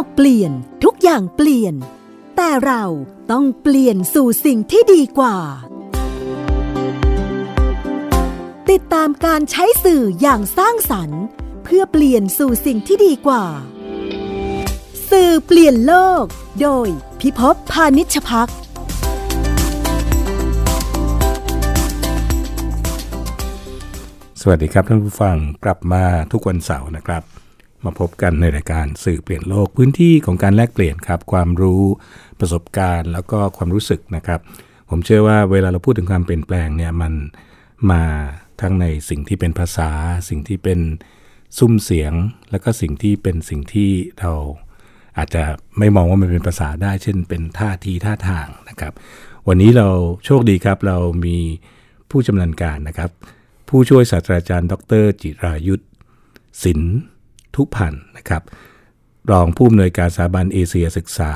กเปลี่ยนทุกอย่างเปลี่ยน แต่เราต้องเปลี่ยนสู่สิ่งที่ดีกว่า ติดตามการใช้สื่ออย่างสร้างสรรค์ เพื่อเปลี่ยนสู่สิ่งที่ดีกว่า สื่อเปลี่ยนโลก โดยพิภพพานิชพักสวัสดีครับท่านผู้ฟังกลับมาทุกวันเสาร์นะครับ มาพบกันในรายการสื่อเปลี่ยนโลกพื้นที่ของการแลกเปลี่ยนครับ ความรู้ประสบการณ์ แล้วก็ความรู้สึกนะครับ ผมเชื่อว่าเวลาเราพูดถึงความเปลี่ยนแปลงเนี่ยมันมาทั้งในสิ่งที่เป็นภาษา สิ่งที่เป็นซุ้มเสียง แล้วก็สิ่งที่เป็นสิ่งที่เราอาจจะไม่มองว่ามันเป็นภาษาได้ เช่น เป็นท่าทีท่าทางนะครับ วันนี้เราโชคดีครับ เรามีผู้ชำนาญการนะครับ ผู้ช่วยศาสตราจารย์ ดร จิรายุทธศิลป์ ทุพันธ์นะครับ รองผู้อำนวยการสถาบันเอเชียศึกษา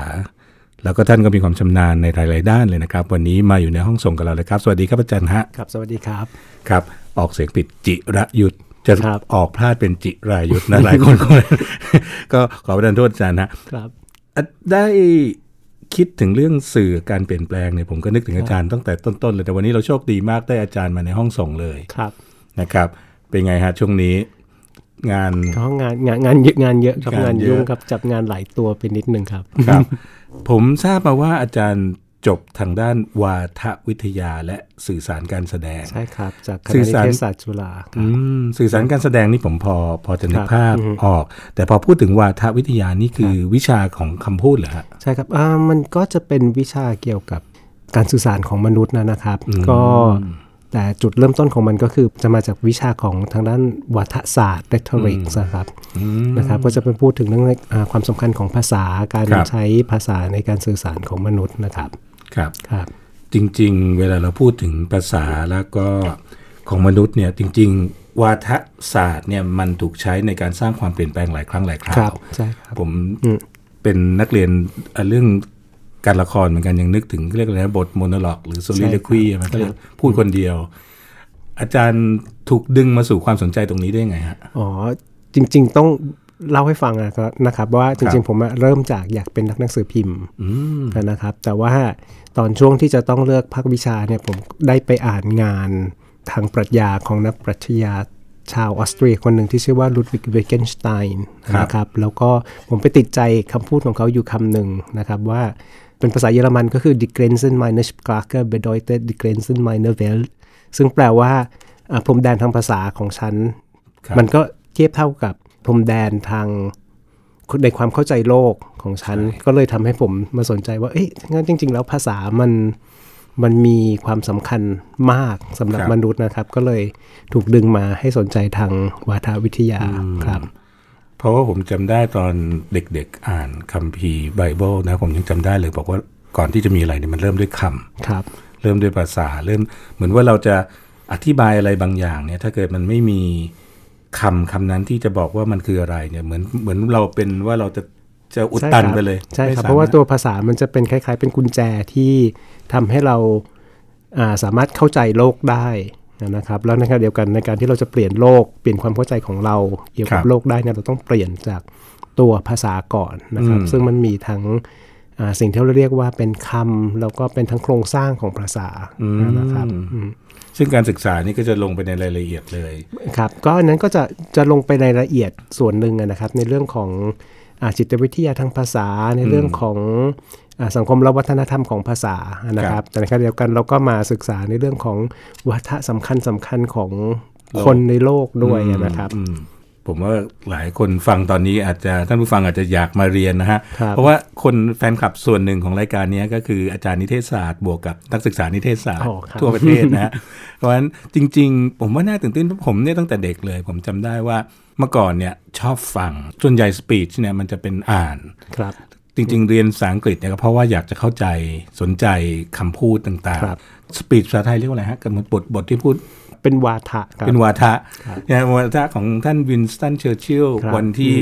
แล้วก็ท่านก็มีความชำนาญในหลาย ๆ ด้านเลยนะครับ วันนี้มาอยู่ในห้องส่งกับเราเลยครับ สวัสดีครับอาจารย์ฮะครับ สวัสดีครับครับ ออกเสียงผิดจิระยุทธจะครับออกพลาดเป็นจิรายุทธนะหลายคนก็ก็ขอประทานโทษอาจารย์ฮะครับอะได้คิดถึงเรื่องสื่อการเปลี่ยนแปลงเนี่ยผมก็นึกถึงอาจารย์ตั้งแต่ต้น ๆ เลยแต่วันนี้เราโชคดีมากได้อาจารย์มาในห้องส่งเลยครับนะครับ เป็นไงฮะช่วงนี้ งานก็งานงานงานเยอะงานเยอะครับงานงานเยอะยุ่งครับจับงานหลายตัวไปนิดนึงครับครับ ผมทราบมาว่าอาจารย์จบทางด้านวาทวิทยาและสื่อสารการแสดง ใช่ครับ จากคสื่ณะอนิสารเทศศาสตร์จุฬาคอืรับมสื่อสารการแสดงนี่ผมพอพอจะนึกครับภาพอือฮึออก แต่พอพูดถึงวาทวิทยานี่คือวิชาของคำพูดเหรอฮะใช่ครับอ่ามันก็จะเป็นวิชาเกี่ยวกับการสื่อสารของมนุษย์นะนะครับ ก็ แต่จุดเริ่มต้นของมันก็คือจะมาจากวิชาของทางด้านวัฒศาสตร์ rhetoric นะครับนะครับก็จะเป็นพูดถึงเรื่องอาความสำคัญของภาษาการครับใช้ภาษาในการสื่อสารของมนุษย์นะครับครับครับ จริง ๆ เวลาเราพูดถึงภาษาแล้วก็ของมนุษย์เนี่ยจริง ๆ วาทศาสตร์เนี่ยมันถูกใช้ในการสร้างความเปลี่ยนแปลงหลายครั้งหลายคราครับวใช่ครับผมเป็นนักเรียนเอ่อเรื่อง การละครเหมือนกันยังนึกถึงเรียกอะไรนะบทโมโนโลกหรือโซลิใช่เลครับควีมันก็เรียกพูดคนเดียว อาจารย์ถูกดึงมาสู่ความสนใจตรงนี้ได้ไงฮะอ๋อจริง ๆ ต้องเล่าให้ฟังนะครับนะครับว่าจริง ๆ ผมอะเริ่มจากอยากเป็นนักหนังสือพิมพ์นะครับ แต่ว่าตอนช่วงที่จะต้องเลือกภาควิชาเนี่ยผมได้ไปอ่านงานทางปรัชญาของนักปรัชญาชาวออสเตรียคนหนึ่งที่ชื่อว่าลุดวิกเวเกนสไตน์นะครับ แล้วก็ผมไปติดใจคำพูดของเขาอยู่คำหนึ่งนะครับว่า เป็นภาษาเยอรมันก็คือ die Grenzen meiner Sprache bedeutet die Grenzen meiner Welt ซึ่งแปลว่าอ่าพรมแดนทางภาษาของฉันครับมันก็เทียบเท่ากับพรมแดนทางในความเข้าใจโลกของฉัน ก็เลยทำให้ผมมาสนใจว่า เอ๊ะงั้นจริง ๆ แล้วภาษามันมันมีความสำคัญมากสำหรับครับมนุษย์นะครับ ก็เลยถูกดึงมาให้สนใจทางวาทวิทยาครับ เพราะว่าผมจำได้ตอนเด็กๆอ่านคัมภีร์ไบเบิลนะผมยังจำได้เลยบอกว่าก่อนที่จะมีอะไรเนี่ยมันเริ่มด้วยคำครับ เริ่มด้วยภาษาเริ่มเหมือนว่าเราจะอธิบายอะไรบางอย่างเนี่ย ถ้าเกิดมันไม่มีคำคำนั้นที่จะบอกว่ามันคืออะไรเนี่ยเหมือนเหมือนเราเป็นว่าเราจะจะอุดตันไปเลยใช่ครับไม่สมถเพราะว่าตัวภาษามันจะเป็นคล้าย ๆ เป็นกุญแจที่ทำให้เราอ่าสามารถเข้าใจโลกได้ นะครับแล้วในขณะเดียวกันในการที่เราจะเปลี่ยนโลกเปลี่ยนความเข้าใจของเราเกี่ยวกับโลกได้เนี่ยเราต้องเปลี่ยนจากตัวภาษาก่อนนะครับ ซึ่งมันมีทั้งอ่าสิ่งที่เราเรียกว่าเป็นคำแล้วก็เป็นทั้งโครงสร้างของภาษานะครับอืมซึ่งการศึกษานี่ก็จะลงไปในรายละเอียดเลยครับก็อันนั้นก็จะจะลงไปในรายละเอียดส่วนหนึ่งอะนะครับ ในเรื่องของอาจิตวิทยาทางภาษาในเรื่องของอา สังคมและวัฒนธรรมของภาษานะคครัรับบแต่ในขณะเดียวกันเราก็มาศึกษาในเรื่องของวัฒนสำคัญสำคัญของโลกคนในโลกด้วยอะนะครับอืมผมว่าหลายคนฟังตอนนี้อาจจะท่านผู้ฟังอาจจะอยากมาเรียนนะฮะครับเพราะว่าคนแฟนคลับส่วนหนึ่งของรายการนี้ก็คืออาจารย์นิเทศศาสตร์บวกกับนักศึกษานิเทศศาสตร์อ๋อครับทั่วประเทศนะฮะเพราะฉะนั้นจริง ๆ ผมว่าน่าตื่นเต้นเพราะผมเนี่ยตั้งแต่เด็กเลย ผมจำได้ว่าเมื่อก่อนเนี่ยชอบฟังส่วนใหญ่ speech เนี่ยมันจะเป็นอ่านครับ จริง ๆ เรียนภาษาอังกฤษเนี่ยก็เพราะว่าอยากจะเข้าใจสนใจคำพูดต่างครับๆ speech ภาษาไทยเรียกว่าอะไรฮะกับบทบทที่พูดเป็นวาทะครับเป็นวาทะเนี่ยวาทะของท่านวินสตันเชอร์ชิลครับวันที่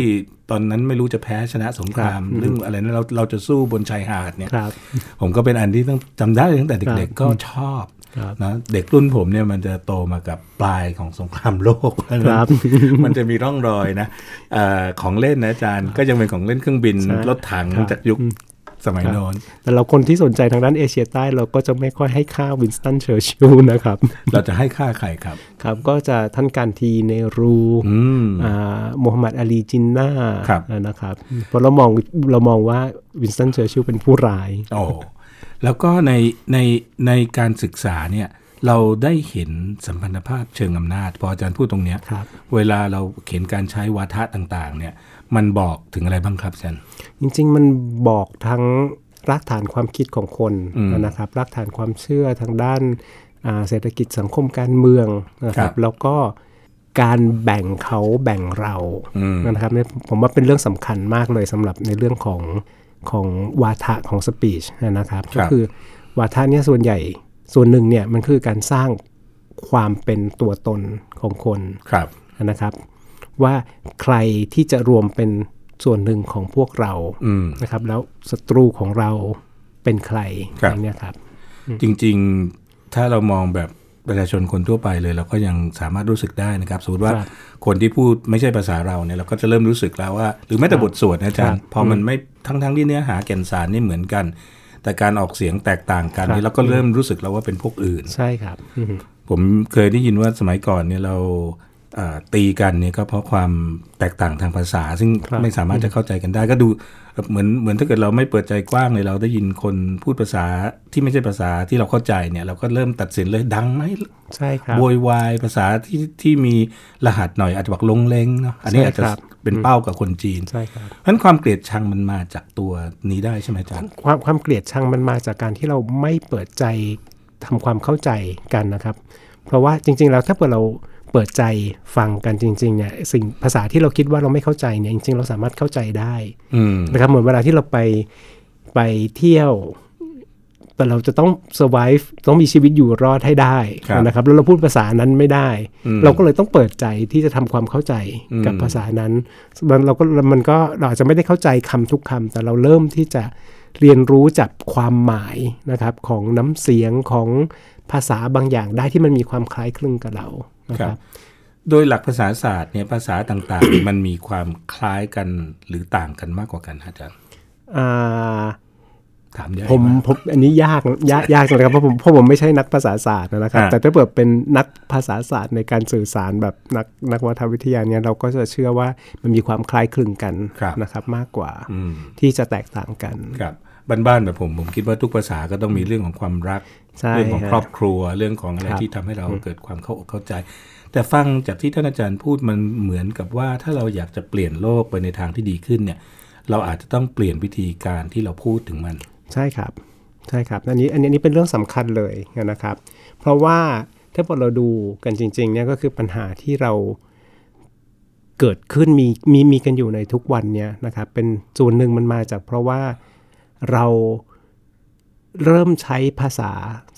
ตอนนั้นไม่รู้จะแพ้ชนะสงครามเรื่องอะไรนะเราเราจะสู้บนชายหาดเนี่ยครับผมก็เป็นอันที่ต้องจำได้เลยตั้งแต่เด็กๆก็ชอบครับ นะเด็กรุ่นผมเนี่ยมันจะโตมากับปลายของสงครามโลกครับมันจะมีร่องรอยนะเออของเล่นนะอาจารย์ก็ยังเป็นของเล่นเครื่องบินใช่รถถังครับจากยุคสมัยโน้นแต่เราคนที่สนใจทางด้านเอเชียใต้เราก็จะไม่ค่อยให้ค่าวินสตันเชอร์ชิลนะครับ เราจะให้ค่าใครครับ ครับก็จะท่านคานธีเนห์รูอืมอ่าโมฮัมหมัดอาลีจินนาครับนะครับเพราะเรามองเรามองว่าวินสตันเชอร์ชิลเป็นผู้ร้ายโอ้ แล้วก็ในในในการศึกษาเนี่ยเราได้เห็นสัมพันธภาพเชิงอำนาจ พออาจารย์พูดตรงเนี้ยครับเวลาเราเห็นการใช้วาทะต่างๆเนี่ยมันบอกถึงอะไรบ้างครับอาจารย์จริง ๆ มันบอกทั้งรากฐานความคิดของคนอืมนะครับรากฐานความเชื่อทางด้านอ่าเศรษฐกิจสังคมการเมืองนะคครัรับบแล้วก็การแบ่งเขาแบ่งเราอืมนะครับเนี่ยผมว่าเป็นเรื่องสำคัญมากเลยสำหรับในเรื่องของ ของวาทะของสปีชนะครับคก็รับคือวาทะเนี่ยส่วนใหญ่ส่วนหนึ่งเนี่ยมันคือการสร้างความเป็นตัวตนของคนครับนะครับ ว่าใครที่จะรวมเป็นส่วนหนึ่งของพวกเราอืมนะครับ แล้วศัตรูของเราเป็นใครครับอย่างเนี้ยครับ จริง ๆ ถ้าเรามองแบบ ประชาชนคนทั่วไปเลย เราก็ยังสามารถรู้สึกได้นะครับสมมติว่าครับคนที่พูดไม่ใช่ภาษาเราเนี่ยเราก็จะเริ่มรู้สึกแล้วว่า หรือแม้แต่บทสวดนะอาจารย์ครับพอมันไม่ทั้งทั้งๆที่เนื้อหาแก่นสารนี่เหมือนกัน แต่การออกเสียงแตกต่างกันครับนี่เราก็เริ่มรู้สึกแล้วว่าเป็นพวกอื่น ใช่ครับอือฮึผมเคยได้ยินว่าสมัยก่อนเนี่ยเราอ่า ตีกันเนี่ยก็เพราะความแตกต่างทางภาษา ซึ่งครับไม่สามารถจะเข้าใจกันได้ ก็ดูเหมือนเหมือนถ้าเกิดเราไม่เปิดใจกว้างเลยเราได้ยินคนพูดภาษาที่ไม่ใช่ภาษาที่เราเข้าใจเนี่ยเราก็เริ่มตัดสินเลยดังไหมใช่ครับโวยวายภาษาที่ที่มีรหัสหน่อยอาจจะบอกลงเลงเนาะอันนี้ใช่อาจจะครับเป็นเป้ากับคนจีนใช่ครับเพราะฉะนั้นความเกลียดชังมันมาจากตัวนี้ได้ใช่ไหมอาจารย์ความความเกลียดชังมันมาจากการที่เราไม่เปิดใจทำความเข้าใจกันนะครับ เพราะว่าจริง ๆ แล้วถ้าเกิดเรา เปิดใจฟังกันจริงๆเนี่ยสิ่งภาษาที่เราคิดว่าเราไม่เข้าใจเนี่ยจริงๆ เราสามารถเข้าใจได้อืมนะครับเหมือนเวลาที่เราไปไปเที่ยวแต่เราจะต้อง survive ต้องมีชีวิตอยู่รอดให้ได้ครับนะครับ แล้วเราพูดภาษานั้นไม่ได้อืมเราก็เลยต้องเปิดใจที่จะทำความเข้าใจกับอืมภาษานั้นมันเราก็มันก็เราอาจจะไม่ได้เข้าใจคำทุกคำแต่เราเริ่มที่จะเรียนรู้จากความหมายนะครับของน้ำเสียงของภาษาบางอย่างได้ที่มันมีความคล้ายคลึงกับเรา นะคครัรับบโดยหลักภาษาศาสตร์เนี่ยภาษาต่างๆ มันมีความคล้ายกันหรือต่างกันมากกว่ากันฮะอาจารย์อ่าถามยากผมมากผมอันนี้ยากยากยากจังเลยครับเพราะผมเพราะผมไม่ใช่นักภาษาศาสตร์นะครับอ่าแต่ถ้าเกิดเป็นนักภาษาศาสตร์ในการสื่อสารแบบนักนักวัฒนวิทยาเนี่ยเราก็จะเชื่อว่ามันมีความคล้ายคลึงกันครับนะครับ มากกว่าอืมที่จะแตกต่างกันครับ บ้านๆแบบผม ผมคิดว่าทุกภาษาก็ต้องมีเรื่องของความรักใช่เรื่องของฮะครอบครัวเรื่องของอะไรครับที่ทำให้เราเกิดความเข้าอกเข้าใจ แต่ฟังจากที่ท่านอาจารย์พูดมันเหมือนกับว่าถ้าเราอยากจะเปลี่ยนโลกไปในทางที่ดีขึ้นเนี่ย เราอาจจะต้องเปลี่ยนวิธีการที่เราพูดถึงมัน ใช่ครับใช่ครับอันนี้อันนี้อันนี้เป็นเรื่องสำคัญเลยนะครับ เพราะว่าถ้าพอเราดูกันจริงๆเนี่ยก็คือปัญหาที่เราเกิดขึ้นมีมีมีกันอยู่ในทุกวันเนี่ยนะครับเป็นส่วนหนึ่งมันมาจากเพราะว่า เราเริ่มใช้ภาษา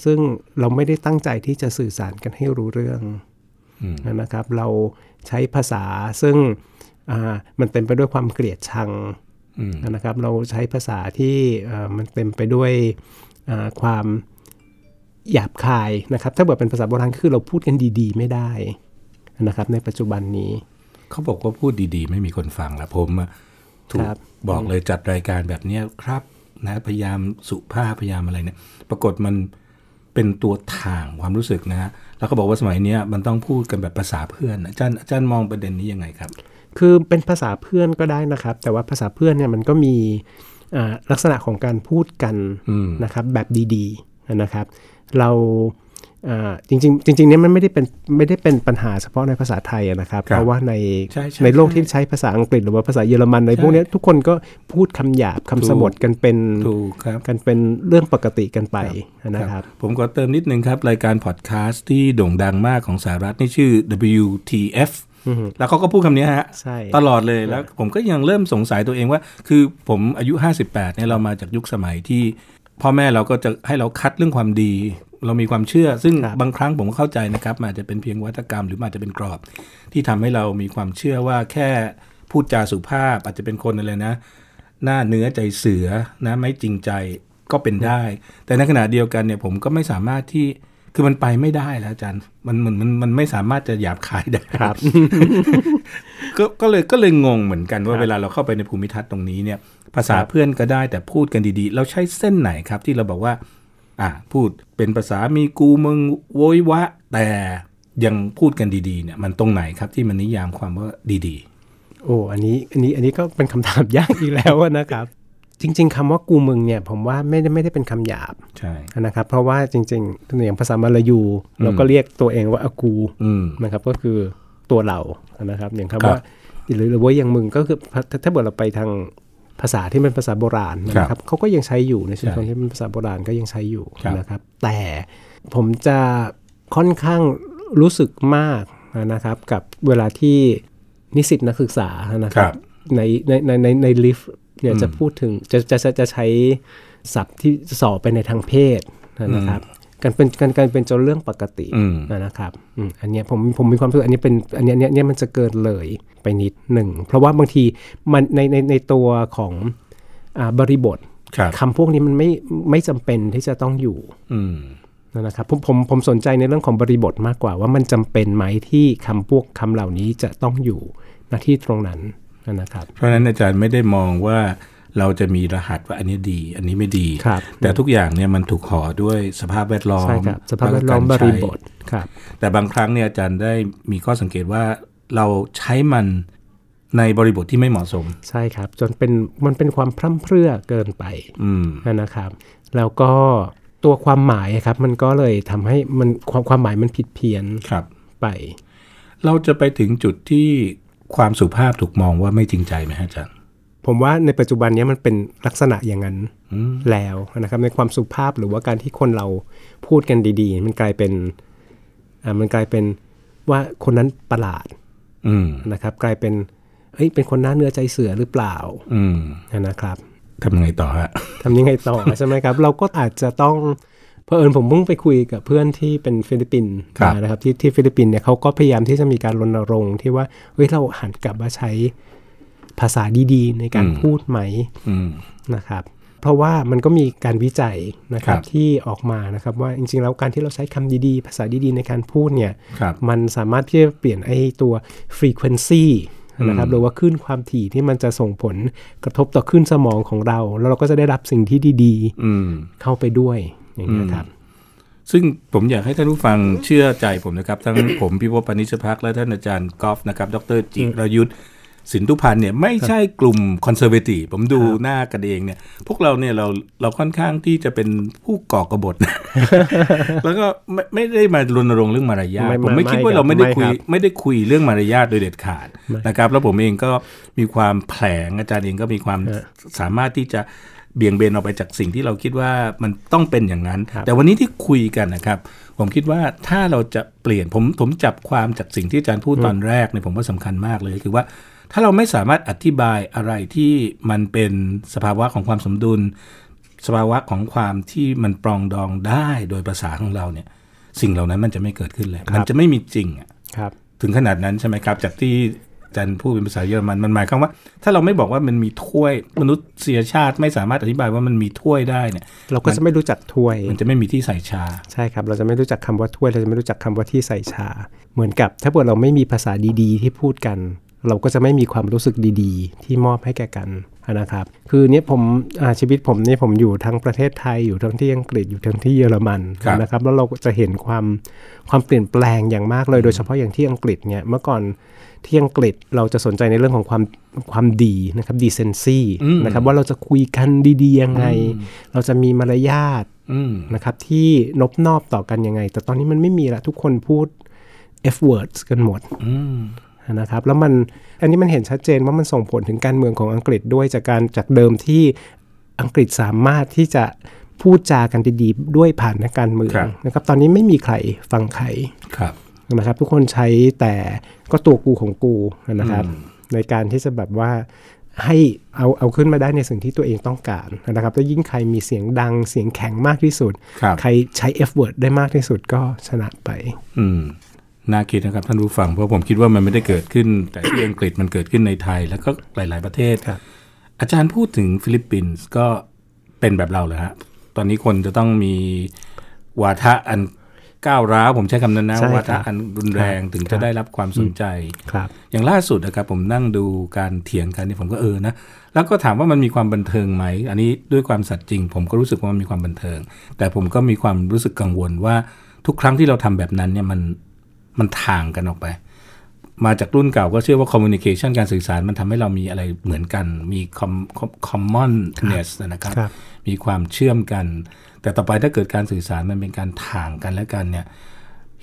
ซึ่งเราไม่ได้ตั้งใจที่จะสื่อสารกันให้รู้เรื่องอืมนะครับ เราใช้ภาษาซึ่งอ่ามันเต็มไปด้วยความเกลียดชังอืมนะครับ เราใช้ภาษาที่เอ่อมันเต็มไปด้วยอ่าความหยาบคายนะครับ ถ้าเกิดเป็นภาษาโบราณคือเราพูดกันดี ๆ ไม่ได้นะครับ ในปัจจุบันนี้ เขาบอกว่าพูดดีๆ ไม่มีคนฟังแล้วผมอะถูกครับบอกเลยจัดรายการแบบเนี้ยครับ นะพยายามสุภาพพยายามอะไรเนี่ย ปรากฏมันเป็นตัวถ่างความรู้สึกนะฮะแล้วก็บอกว่าสมัยเนี้ยมันต้องพูดกันแบบภาษาเพื่อนอาจารย์อาจารย์มองประเด็นนี้ยังไงครับ คือเป็นภาษาเพื่อนก็ได้นะครับ แต่ว่าภาษาเพื่อนเนี่ยมันก็มีอ่าลักษณะของการพูดกันอืมนะครับแบบดีๆนะครับ เรา อ่าจริงๆจริงๆเนี่ยมันไม่ได้เป็นไม่ได้เป็นปัญหาเฉพาะในภาษาไทยอะนะครับครับ เพราะว่าในใช่ใช่ในโลกที่ใช้ภาษาอังกฤษหรือว่าภาษาเยอรมันในใช่พวกเนี้ยทุกคนก็พูดคำหยาบคำสบทกันเป็นถูกครับกันเป็นเรื่องปกติกันไปนะครับ ผมขอเติมนิดนึงครับ รายการพอดแคสต์ที่โด่งดังมากของสหรัฐนี่ชื่อ WTF แล้วเขาก็พูดคำนี้ฮะใช่ตลอดเลยแล้วผมก็ยังเริ่มสงสัยตัวเองว่า คือผมอายุ 58เนี่ยเรามาจากยุคสมัยที่พ่อแม่เราก็จะให้เราคัดเรื่องความดี เรามีความเชื่อ ซึ่งครับบางครั้งผมก็เข้าใจนะครับมันอาจจะเป็นเพียงวัฒกรรมหรือมันอาจจะเป็นกรอบ ที่ทำให้เรามีความเชื่อว่าแค่พูดจาสุภาพ อาจจะเป็นคนอะไรนะ หน้าเนื้อใจเสือนะไม่จริงใจก็เป็นได้ แต่ในขณะเดียวกันเนี่ยผมก็ไม่สามารถที่คือมันไปไม่ได้แล้วอาจารย์มันมันมันมันไม่สามารถจะหยาบคายได้ครับ ก็ก็เลยก็เลยงงเหมือนกันว่าเวลาเราเข้าไปในภูมิทัศน์ตรงนี้เนี่ย ภาษาเพื่อนก็ได้แต่พูดกันดีๆ เราใช้เส้นไหนครับ ที่เราบอกว่า อ่าพูดเป็นภาษามีกูมึงโวยวะ แต่ยังพูดกันดีๆเนี่ยมันตรงไหนครับที่มันนิยามความว่าดีโอ้อันนี้อันนี้อันนี้ก็เป็นคำถามยากอีกแล้วนะครับ จริง ๆคำว่ากูมึงเนี่ย ผมว่าไม่ได้ไม่ได้เป็นคำหยาบๆใช่นะครับ เพราะว่าจริงๆอย่างภาษามาลายู เราก็เรียกตัวเองว่าอากูอืมนะครับ ก็คือตัวเรานะครับ อย่างครัคำบว่าหรือหรือว่าอย่างมึงก็คือถ้าถ้าเกิดเราไปทาง ภาษาที่เป็นภาษาโบราณนะครับเขาก็ยังใช้อยู่ในชุมชนใช่ที่เป็นภาษาโบราณก็ยังใช้อยู่ครับนะครับ แต่ผมจะค่อนข้างรู้สึกมากนะครับกับเวลาที่นิสิตนักศึกษานะคครัรับบในในในในในลิฟต์เนี่ยจะพูดถึงจะจะจะจะใช้ศัพท์ที่สอบไปในทางเพศนะครับ กันเป็นกันกันเป็นจนเรื่องปกติอืมนะครับอืมอันเนี้ยผมผมมีความรู้สึกอันนี้เป็นอันเนี้ยเนี้ยเนี้ยมันจะเกินเลยไปนิดหนึ่ง เพราะว่าบางทีมันในในในตัวของอ่าบริบทครับคำพวกนี้มันไม่ไม่จำเป็นที่จะต้องอยู่อืมนะครับผมผมผมสนใจในเรื่องของบริบทมากกว่า ว่ามันจำเป็นไหมที่คำพวกคำเหล่านี้จะต้องอยู่ณที่ตรงนั้นนะครับ เพราะฉะนั้นอาจารย์ไม่ได้มองว่า เราจะมีรหัสว่าอันนี้ดีอันนี้ไม่ดีครับแต่ทุกอย่างเนี่ยมันถูกห่อด้วยสภาพแวดล้อมใช่ครับสภาพแวดล้อมบล้วก็การิใช้บทครับแต่บางครั้งเนี่ยอาจารย์ได้มีข้อสังเกตว่าเราใช้มันในบริบทที่ไม่เหมาะสม ใช่ครับ จนเป็นมันเป็นความพร่ำเพรื่อเกินไปอืมนะครับ แล้วก็ตัวความหมายครับ มันก็เลยทำให้มันความความหมายมันผิดเพี้ยนครับไป เราจะไปถึงจุดที่ความสุภาพถูกมองว่าไม่จริงใจไหมฮะอาจารย์ ผมว่าในปัจจุบันเนี้มันเป็นลักษณะอย่างนั้นอืมแล้วนะครับ ในความสุภาพหรือว่าการที่คนเราพูดกันดี ๆ มันกลายเป็นอ่ามันกลายเป็นว่าคนนั้นประหลาดอืมนะครับ กลายเป็นเฮ้ยเป็นคนหน้าเนื้อใจเสือหรือเปล่า อืมนะครับทำยังไงต่อฮะทำยังไงต่อใช่ไหมครับ เราก็อาจจะต้องเพอเอิญผมเพิ่งไปคุยกับเพื่อนที่เป็นฟิลิปปินส์ครับมานะครับที่ที่ฟิลิปปินส์เนี่ยเขาก็พยายามที่จะมีการรณรงค์ที่ว่าเฮ้ยเราหันกลับมาใช้ ภาษาดีๆ ในการพูดไหมอืมนะครับ เพราะว่ามันก็มีการวิจัยนะครับครับที่ออกมานะครับว่าจริงๆ แล้วการที่เราใช้คำดีๆ ภาษาดีๆ ในการพูดเนี่ยครับมันสามารถที่จะเปลี่ยนไอ้ตัว frequency นะครับหรือว่าคลื่นความถี่ที่มันจะส่งผลกระทบต่อคลื่นสมองของเรา แล้วเราก็จะได้รับสิ่งที่ดีอืมๆเข้าไปด้วยอย่างนี้ยครับ ซึ่งผมอยากให้ท่านผู้ฟังเชื่อใจผมนะครับ ทั้งผมพิพพพนิชพักและท่านอาจารย์กอล์ฟนะครับ ดรจิรยุทธ สินทุพันธ์เนี่ยไม่ใช่กลุ่มคอนเซอร์เวทีฟผมดูหน้ากันเองเนี่ย พวกเราเนี่ยเราเราค่อนข้างที่จะเป็นผู้ก่อกบฏแล้วก็ไม่ไม่ได้มารณรงค์เรื่องมารยาทไม่ผมไม่ไม่คิดว่าครับเราไม่ได้คุยไม่ครับไม่ได้คุยเรื่องมารยาทโดยเด็ดขาดนะครับ แล้วผมเองก็มีความแผลงอาจารย์เองก็มีความสามารถที่จะเบี่ยงเบนออกไปจากสิ่งที่เราคิดว่ามันต้องเป็นอย่างนั้นครับแต่วันนี้ที่คุยกันนะครับ ผมคิดว่าถ้าเราจะเปลี่ยนผมผมจับความจากสิ่งที่อาจารย์พูดตอนแรกเนี่ยผมว่าสำคัญมากเลยคือว่า ถ้าเราไม่สามารถอธิบายอะไรที่มันเป็นสภาวะของความสมดุล สภาวะของความที่มันปรองดองได้โดยภาษาของเราเนี่ย สิ่งเหล่านั้นมันจะไม่เกิดขึ้นเลย มันจะไม่มีจริงอะครับถึงขนาดนั้นใช่ไหมครับ จากที่อา จารย์พูดเป็นภาษาเยอรมันมันหมายความว่า ถ้าเราไม่บอกว่ามันมีถ้วยมนุษยชาติไม่สามารถอธิบายว่ามันมีถ้วยได้เนี่ย เราก็จะไม่รู้จักถ้วย มันจะไม่มีที่ใส่ชา ใช่ครับ เราจะไม่รู้จักคำว่าถ้วย เราจะไม่รู้จักคำว่าที่ใส่ชา เหมือนกับ ถ้าเกิดเราไม่มีภาษาดีๆ ที่พูดกัน เราก็จะไม่มีความรู้สึกดีๆ ที่มอบให้แก่กันนะครับ คือเนี้ยผมอ่าชีวิตผมเนี่ยผมอยู่ทั้งประเทศไทยอยู่ทั้งที่อังกฤษอยู่ทั้งที่เยอรมันครับนะครับ แล้วเราก็จะเห็นความความเปลี่ยนแปลงอย่างมากเลย โดยเฉพาะอย่างที่อังกฤษเนี่ยเมื่อก่อน ที่อังกฤษเราจะสนใจในเรื่องของความความดีนะครับ decency นะครับว่าเราจะคุยกันดีๆยังไง เราจะมีมารยาทอืมนะครับที่นบนอบต่อกันยังไง แต่ตอนนี้มันไม่มีละทุกคนพูด F words กันหมดอืมนะครับแล้วมันอันนี้มันเห็นชัดเจนว่ามันส่งผลถึงการเมืองของอังกฤษด้วยจากการจากเดิมที่อังกฤษสามารถที่จะพูดจากันดีๆด้วยผ่านนักการเมืองครับนะครับ ตอนนี้ไม่มีใครฟังใครครับ นะครับ ทุกคนใช้แต่ก็ตัวกูของกูนะครับ ในการที่จะแบบว่าให้เอาเอาขึ้นมาได้ในสิ่งที่ตัวเองต้องการนะครับแล้วยิ่งใครมีเสียงดังเสียงแข็งมากที่สุดครับใครใช้ F word ได้มากที่สุดก็ชนะไป อืมน่าคิดนะครับท่านผู้ฟังเพราะผมคิดว่ามันไม่ได้เกิดขึ้น แต่ที่อังกฤษมันเกิดขึ้นในไทย แล้วก็หลาย ๆ ประเทศครับ อาจารย์พูดถึงฟิลิปปินส์ก็เป็นแบบเราเลยฮะตอนนี้คนจะต้องมีวาทะอัน ก้าวร้าวผมใช้คำนั้นนะใช่ครับว่าถ้าอันรุนแรงถึงครัจะบได้รับความสนใจครับอย่างล่าสุดนะครับผมนั่งดูการเถียงกันเนี่ยผมก็เออนะแล้วก็ถามว่ามันมีความบันเทิงไหม อันนี้ด้วยความสัตย์จริง ผมก็รู้สึกว่ามันมีความบันเทิง แต่ผมก็มีความรู้สึกกังวลว่าทุกครั้งที่เราทำแบบนั้นเนี่ยมันมันถ่างกันออกไป มาจากรุ่นเก่าก็เชื่อว่า communication การสื่อสารมันทำให้เรามีอะไรเหมือนกัน มี com- com- commonness นะครับครับ มีความเชื่อมกัน แต่ต่อไปถ้าเกิดการสื่อสารมันเป็นการถ่างกันและกันเนี่ย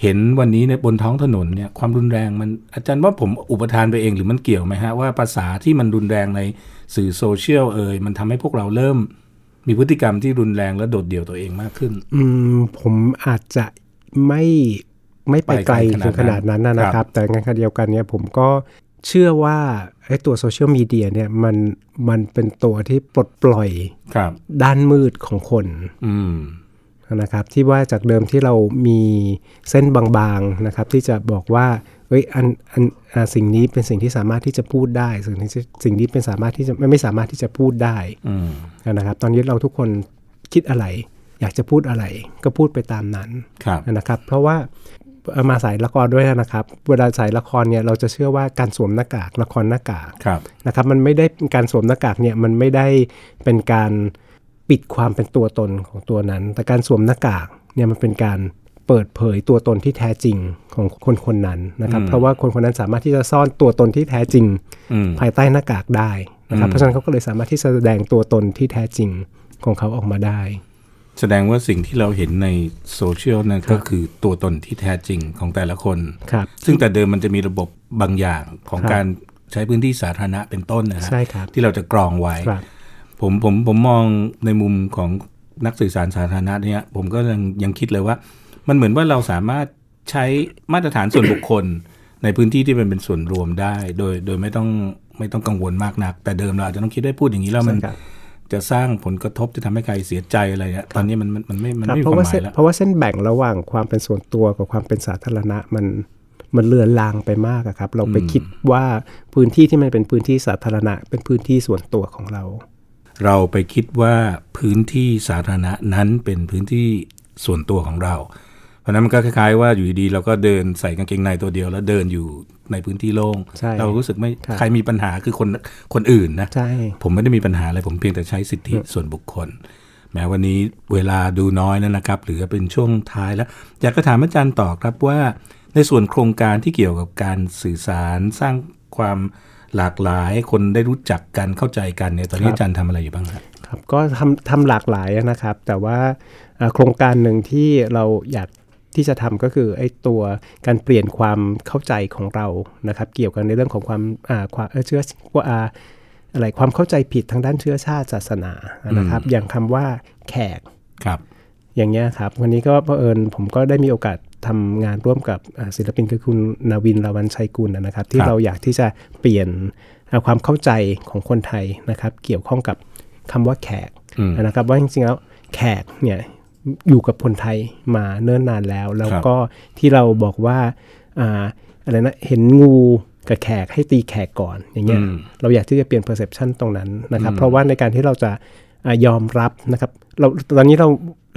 เห็นวันนี้ในบนท้องถนนเนี่ยความรุนแรงมันอาจารย์ว่าผมอุปทานไปเองหรือมันเกี่ยวไหมฮะว่าภาษาที่มันรุนแรงในสื่อโซเชียลเอ่ยมันทำให้พวกเราเริ่ม มีพฤติกรรมที่รุนแรงและโดดเดี่ยวตัวเองมากขึ้น อืมผมอาจจะไม่ไม่ไปไกลถึงขนาดนั้นนะนะครับ แต่งานขณะเดียวกันเนี่ยผมก็ เชื่อว่าไอ้ตัวโซเชียลมีเดียเนี่ยมันมันเป็นตัวที่ปลดปล่อยครับด้านมืดของคนอืมนะครับที่ว่าจากเดิมที่เรามีเส้นบางๆนะครับ ที่จะบอกว่าเอ้ยอันอันอ่าสิ่งนี้เป็นสิ่งที่สามารถที่จะพูดได้ สิ่งที่สิ่งนี้เป็นสามารถที่จะไม่ไม่สามารถที่จะพูดได้อืมนะครับ ตอนนี้เราทุกคนคิดอะไร อยากจะพูดอะไร ก็พูดไปตามนั้นครับนะครับ เพราะว่าเอา มาสายละครด้วยนะครับ เวลาสายละครเนี่ยเราจะเชื่อว่าการสวมหน้ากากละครหน้ากากครับนะครับมันไม่ได้การสวมหน้ากากเนี่ยมันไม่ได้เป็นการปิดความเป็นตัวตนของตัวนั้น แต่การสวมหน้ากากเนี่ยมันเป็นการเปิดเผยตัวตนที่แท้จริงของคนคนนั้นนะครับ เพราะว่าคนคนนั้นสามารถที่จะซ่อนตัวตนที่แท้จริงอืมภายใต้หน้ากากได้นะครับอืมเพราะฉะนั้นเขาก็เลยสามารถที่จะแสดงตัวตนที่แท้จริงของเขาออกมาได้ แสดงว่าสิ่งที่เราเห็นในโซเชียลนั่นก็คือตัวตนที่แท้จริงของแต่ละคนครับซึ่งแต่เดิมมันจะมีระบบบางอย่างของครับการใช้พื้นที่สาธารณะเป็นต้นนะฮะใช่ครับที่เราจะกรองไว้ครับผมผมผมมองในมุมของนักสื่อสารสาธารณะเนี่ยผมก็ยังยังคิดเลยว่า มันเหมือนว่าเราสามารถใช้มาตรฐานส่วนบุคคล ในพื้นที่ที่เป็นเป็นส่วนรวมได้ โดยโดยไม่ต้องไม่ต้องกังวลมากนัก แต่เดิมเราอาจจะต้องคิดได้พูดอย่างนี้แล้วมันใช่ครับ จะสร้างผลกระทบจะทำให้ใครเสียใจอะไรเนี่ยตอนนี้มันมันมันไม่มันครับไม่มีเพควาราะมว่าหมาเส้ยนแล้วเพราะว่าเส้นแบ่งระหว่างความเป็นส่วนตัวกับความเป็นสาธารณะมันมันเลือนลางไปมากอะครับ เราไปคิดว่าพื้นที่ที่มันเป็นพื้นที่สาธารณะ เป็นพื้นที่ส่วนตัวของเรา เราไปคิดว่าพื้นที่สาธารณะนั้นเป็นพื้นที่ส่วนตัวของเรา เพราะฉะนั้นมันก็คล้ายๆว่าอยู่ดีๆเราก็เดินใส่กางเกงในตัวเดียว แล้วเดินอยู่ในพื้นที่โล่งใช่เรารู้สึกไม่ครับใครมีปัญหาคือคนคนอื่นนะใช่ผมไม่ได้มีปัญหาอะไรผมเพียงแต่ใช้สิทธิส่วนบุคคล แม้วันนี้เวลาดูน้อยแล้วนะครับ หรือเป็นช่วงท้ายแล้ว อยากจะถามอาจารย์ต่อครับว่า ในส่วนโครงการที่เกี่ยวกับการสื่อสารสร้างความหลากหลายคนได้รู้จักกันเข้าใจกันเนี่ยตอนนี้อาจารย์ทำอะไรอยู่บ้างครับครับก็ทำทำหลากหลายนะครับ แต่ว่าเอ่อโครงการหนึ่งที่เราอยาก ที่จะทำก็คือไอ้ตัวการเปลี่ยนความเข้าใจของเรานะครับ เกี่ยวกันในเรื่องของความอ่าความเอ่อเชื้อว่าอ่าอะไรความเข้าใจผิดทางด้านเชื้อชาติศาสนานะครับ อย่างคำว่าแขกครับ อย่างเงี้ยครับ วันนี้ก็เผอิญผมก็ได้มีโอกาสทำงานร่วมกับอ่าศิลปินคือคุณนาวินลาวันชัยกุลนะครับ ที่ครับเราอยากที่จะเปลี่ยนอ่าความเข้าใจของคนไทยนะครับ เกี่ยวข้องกับคำว่าแขกอืมนะครับ ว่าจริงๆแล้วแขกเนี่ย อยู่กับคนไทยมาเนิ่นนานแล้ว แล้วก็ที่เราบอกว่าอ่าอะไรนะเห็นงูกับแขกให้ตีแขกก่อนอย่างเงี้ยอืมเราอยากที่จะเปลี่ยน perception ตรงนั้นนะครับ เพราะว่าในการที่เราจะอายอมรับนะครับเราตอนนี้เรา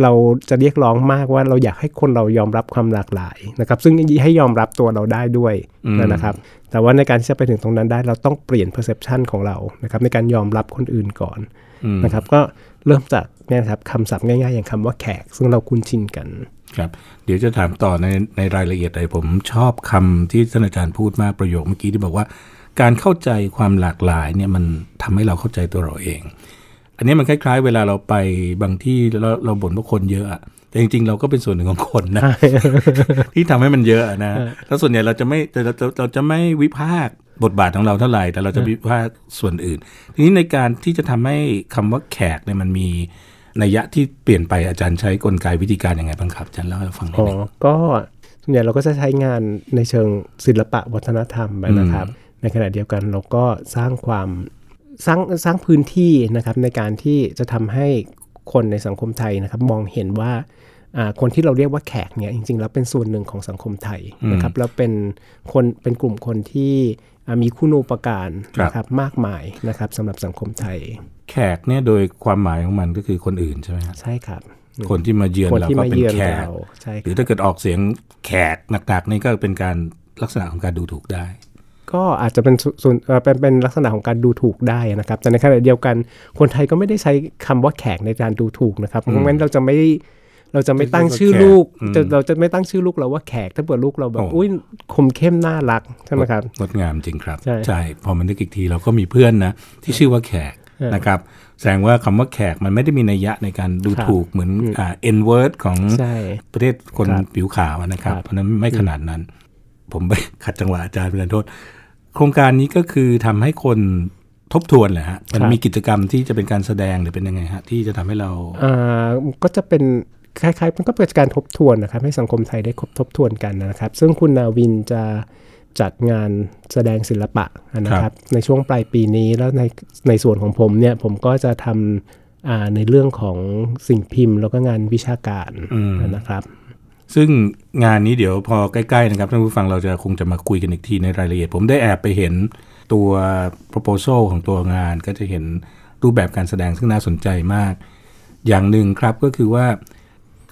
เราจะเรียกร้องมากว่าเราอยากให้คนเรายอมรับความหลากหลายนะครับ ซึ่งให้ยอมรับตัวเราได้ด้วยอืมนะครับ แต่ว่าในการที่จะไปถึงตรงนั้นได้เราต้องเปลี่ยน perception ของเรานะครับในการยอมรับคนอื่นก่อนอืมนะครับ ก็ เริ่มจากเนี่ยนะครับคำศัพท์ง่ายๆ อย่างคำว่าแขก ซึ่งเราคุ้นชินกันครับเดี๋ยวจะถามต่อในในรายละเอียดเลยผมชอบคำที่ท่านอาจารย์พูดมากประโยคเมื่อกี้ที่บอกว่า การเข้าใจความหลากหลายเนี่ยมันทำให้เราเข้าใจตัวเราเอง อันนี้มันคล้าย ๆ เวลาเราไปบางที่แล้วเราบ่นว่าคนเยอะอะแต่จริงๆ เราก็เป็นส่วนหนึ่งของคนนะ ที่ทำให้มันเยอะอะนะแล้วส่วนใหญ่เราจะไม่เราจะเราจะไม่วิพากษ์ บทบาทของเราเท่าไหร่ แต่เราจะวิพากษ์ส่วนอื่น ทีนี้ในการที่จะทำให้คำว่าแขกเนี่ยมันมีนัยยะที่เปลี่ยนไปอาจารย์ใช้กลไกวิธีการยังไงบ้างครับอาจารย์เล่าให้ฟังหน่อ๋อยอหนึงก็ส่วนใหญ่เราก็จะใช้งานในเชิงศิลปะวัฒนธรรมไปนะครับ ในขณะเดียวกันเราก็สร้างความสร้างสร้างพื้นที่นะครับในการที่จะทำให้คนในสังคมไทยนะครับ มองเห็นว่าอ่าคนที่เราเรียกว่าแขกเนี่ยจริงๆแล้วเป็นส่วนหนึ่งของสังคมไทยนะครับแล้วเป็นคนเป็นกลุ่มคนที่อ่า มีคุณูปการนะครับมากมายนะครับสำหรับสังคมไทย แขกเนี่ยโดยความหมายของมันก็คือคนอื่นใช่ไหมครับใช่ครับ คนที่มาเยือนคนเราที่ก็มาเป็นเยือนแขกเราใช่หครือรับถ้าเกิดออกเสียงแขกหนักๆนี่ก็เป็นการลักษณะของการดูถูกได้ ก็อาจจะเป็นส่วนส่วนเอ่อเป็นเป็นลักษณะของการดูถูกได้นะครับ แต่ในขณะเดียวกันคนไทยก็ไม่ได้ใช้คำว่าแขกในการดูถูกนะครับเพราะงั้นเราจะไม่ เราจะไม่ตั้งชื่อลูกอืมจะเราจะไม่ตั้งชื่อลูกเราว่าแขกถ้าเปิดลูกเราแบบโอ้อุ้ยคมเข้มน่ารักใช่ไหมครับงดงามจริงครับใช่พอมันนึกอีกทีเราก็มีเพื่อนนะที่ชื่อว่าแขกนะครับแสดงว่าคำว่าแขกมันไม่ได้มีนัยยะในการดูครับถูกเหมือนอ่า N word ของใช่ประเทศคนครับผิวขาวนะครับครับเพราะฉะนั้นไม่ขนาดนั้น ผมไปขัดจังหวะอาจารย์เป็นโทษ โครงการนี้ก็คือทำให้คนทบทวนแหละฮะมันมีกิจกรรมที่จะเป็นการแสดงหรือเป็นยังไงฮะที่จะทำให้เราอ่าก็จะเป็น คล้ายๆมันก็เป็นการทบทวนนะครับ ให้สังคมไทยได้คบทบทวนกันนะครับ ซึ่งคุณนาวินจะจัดงานแสดงศิลปะนะคครัรับบในช่วงปลายปีนี้แล้วในในส่วนของผมเนี่ยผมก็จะทำอ่าในเรื่องของสิ่งพิมพ์ แล้วก็งานวิชาการนะครับ ซึ่งงานนี้เดี๋ยวพอใกล้ๆนะครับท่านผู้ฟังเราจะคงจะมาคุยกันอีกทีในรายละเอียด ผมได้แอบไปเห็นตัว proposal ของตัวงานก็จะเห็นรูปแบบการแสดงซึ่งน่าสนใจมาก อย่างหนึ่งครับก็คือว่า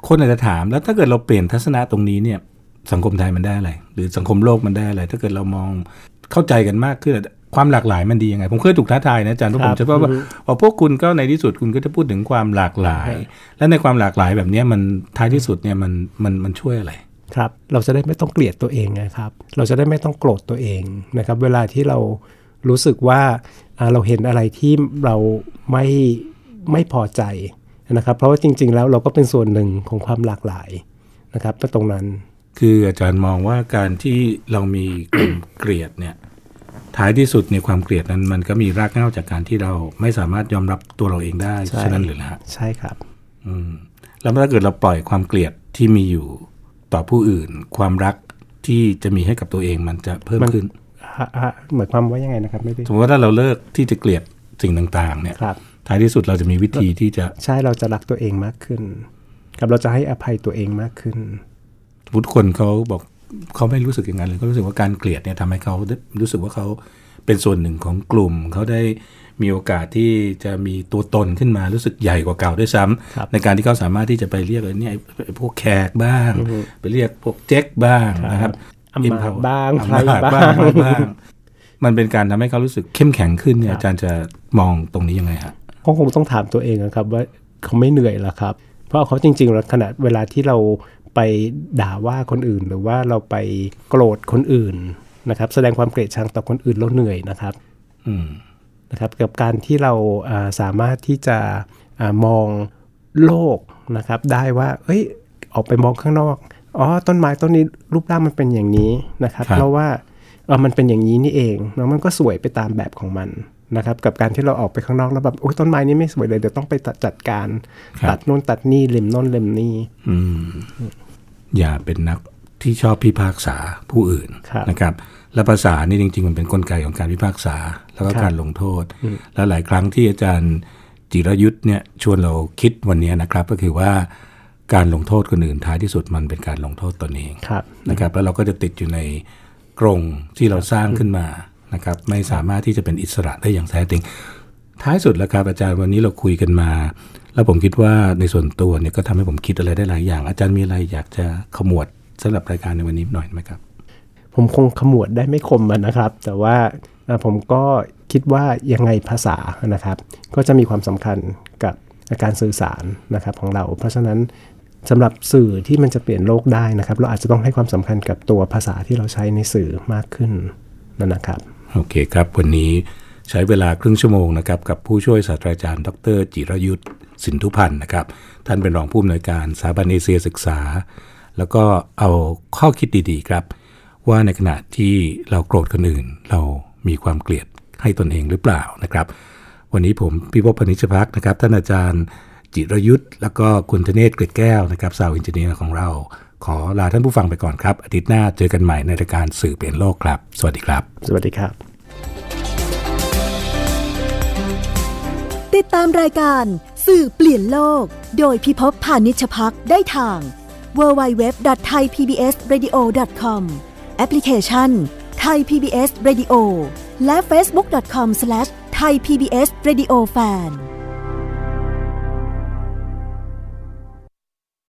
คนอาจจะถามแล้วถ้าเกิดเราเปลี่ยนทัศนะตรงนี้เนี่ยสังคมไทยมันได้อะไร หรือสังคมโลกมันได้อะไร ถ้าเกิดเรามองเข้าใจกันมากขึ้นความหลากหลายมันดียังไง ผมเคยถูกท้าทายนะอาจารย์เพราะคผรัมบจะว่าว่าพอพวกคุณก็ในที่สุดคุณก็จะพูดถึงความหลากหลาย และในความหลากหลายแบบเนี้ยมันท้ายที่สุดเนี่ยมันมันมันช่วยอะไรครับเราจะได้ไม่ต้องเกลียดตัวเองนะครับ เราจะได้ไม่ต้องโกรธตัวเองนะครับ เวลาที่เรารู้สึกว่าอ่าเราเห็นอะไรที่เราไม่ไม่พอใจ นะครับเพราะว่าจริง ๆ แล้วเราก็เป็นส่วนหนึ่งของความหลากหลายนะครับก็ตรงนั้น คืออาจารย์มองว่าการที่เรามีกลุ่มเกลียดเนี่ยท้ายที่สุดในยความเกลียดนั้นมันก็มีรากเหง้าจากการที่เราไม่สามารถยอมรับตัวเราเองได้ใช่ฉะนั้นหรือละฮะใช่ครับ อืมแล้วถ้าเกิดเราปล่อยความเกลียดที่มีอยู่ต่อผู้อื่น ความรักที่จะมีให้กับตัวเองมันจะเพิ่มมันขึ้นฮะฮะหมายความว่ายังไงนะครับไม่ได้สมมติว่าถ้าเราเลิกที่จะเกลียดสิ่งต่าง ๆ เนี่ยครับ ท้ายที่สุดเราจะมีวิธีที่จะใช่เราจะรักตัวเองมากขึ้น กับเราจะให้อภัยตัวเองมากขึ้นสมมติคนเขาบอกเขาไม่รู้สึกอย่างนั้นเลยเขารู้สึกว่าการเกลียดเนี่ยทำให้เขาได้รู้สึกว่าเขาเป็นส่วนหนึ่งของกลุ่ม เขาได้มีโอกาสที่จะมีตัวตนขึ้นมารู้สึกใหญ่กว่าเก่าด้วยซ้ำครับในการที่เขาสามารถที่จะไปเรียกไอ้เนี่ยไอ้ไอ้พวกแขกบ้าง ไปเรียกพวกเจ๊กบ้างนะครับอำมาตย์ Empower บ้างอำไพรมาตย์บ้าบ้างงอะไรบ้าง มันเป็นการทำให้เขารู้สึกเข้มแข็งขึ้นเนี่ยอาจารย์จะมองตรงนี้ยังไงฮะ ก็คงต้องถามตัวเองนะครับว่าเขาไม่เหนื่อยเหรอครับ เพราะเขาจริงๆแล้วขณะเวลาที่เราไปด่าว่าคนอื่น หรือว่าเราไปโกรธคนอื่นนะครับ แสดงความเกลียดชังต่อคนอื่นเราเหนื่อยนะครับอืมนะครับ กับการที่เราอ่าสามารถที่จะอามองโลกนะครับ ได้ว่า เอ้ย ออกไปมองข้างนอกอ๋อต้นไม้ต้นนี้รูปร่างมันเป็นอย่างนี้นะครับครับเพราะว่าเออมันเป็นอย่างนี้นี่เองแล้วมันก็สวยไปตามแบบของมัน นะครับกับการที่เราออกไปข้างนอกแล้วแบบโอ้ยต้นไม้นี้ไม่สวยเลยเดี๋ยวต้องไปตัดจัดการครับตัดนู่นตัดนี่เล็มโน่นเล็มนี่อืมอย่าเป็นนักที่ชอบพิพากษาผู้อื่นครับนะครับ และภาษานี่จริง ๆ มันเป็นนกลไกของการพิพากษา แล้วก็ครับการลงโทษ แล้วหลายครั้งที่อาจารย์จิรยุทธ์เนี่ยชวนเราคิดวันนี้นะครับ ก็คือว่าการลงโทษคนอื่นท้ายที่สุดมันเป็นการลงโทษตนเองครับนะครับ แล้วเราก็จะติดอยู่ในกรงที่เราสร้างขึ้นมา นะครับไม่สามารถที่จะเป็นอิสระได้อย่างแท้จริง ท้ายสุดแล้วครับอาจารย์วันนี้เราคุยกันมา แล้วผมคิดว่าในส่วนตัวเนี่ยก็ทำให้ผมคิดอะไรได้หลายอย่าง อาจารย์มีอะไรอยากจะขมวดสำหรับรายการในวันนี้หน่อยไหมครับ ผมคงขมวดได้ไม่คมนะครับ แต่ว่าผมก็คิดว่ายังไงภาษานะครับ ก็จะมีความสำคัญกับการสื่อสารนะครับของเรา เพราะฉะนั้นสำหรับสื่อที่มันจะเปลี่ยนโลกได้นะครับ เราอาจจะต้องให้ความสำคัญกับตัวภาษาที่เราใช้ในสื่อมากขึ้นนั่นนะครับ โอเคครับ วันนี้ใช้เวลาครึ่งชั่วโมงนะครับ กับผู้ช่วยศาสตราจารย์ ดร จิรยุทธ์สินทุพันธ์นะครับ ท่านเป็นรองผู้อำนวยการสถาบันเอเชียศึกษา แล้วก็เอาข้อคิดดีๆครับ ว่าในขณะที่เราโกรธคนอื่น เรามีความเกลียดให้ตนเองหรือเปล่านะครับ วันนี้ผมพิภพพนิชพักนะครับ ท่านอาจารย์จิรยุทธ์แล้วก็คุณธเนศเกฤตแก้วนะครับสาวอินเจเนียร์ของเรา ขอลาท่านผู้ฟังไปก่อนครับ อาทิตย์หน้าเจอกันใหม่ในรายการสื่อเปลี่ยนโลกครับ สวัสดีครับ สวัสดีครับ ติดตามรายการสื่อเปลี่ยนโลก โดยพิภพพานิชพักได้ทาง www.thaipbsradio.com แอปพลิเคชัน Thai PBS Radio และ facebook.com/thaipbsradiofan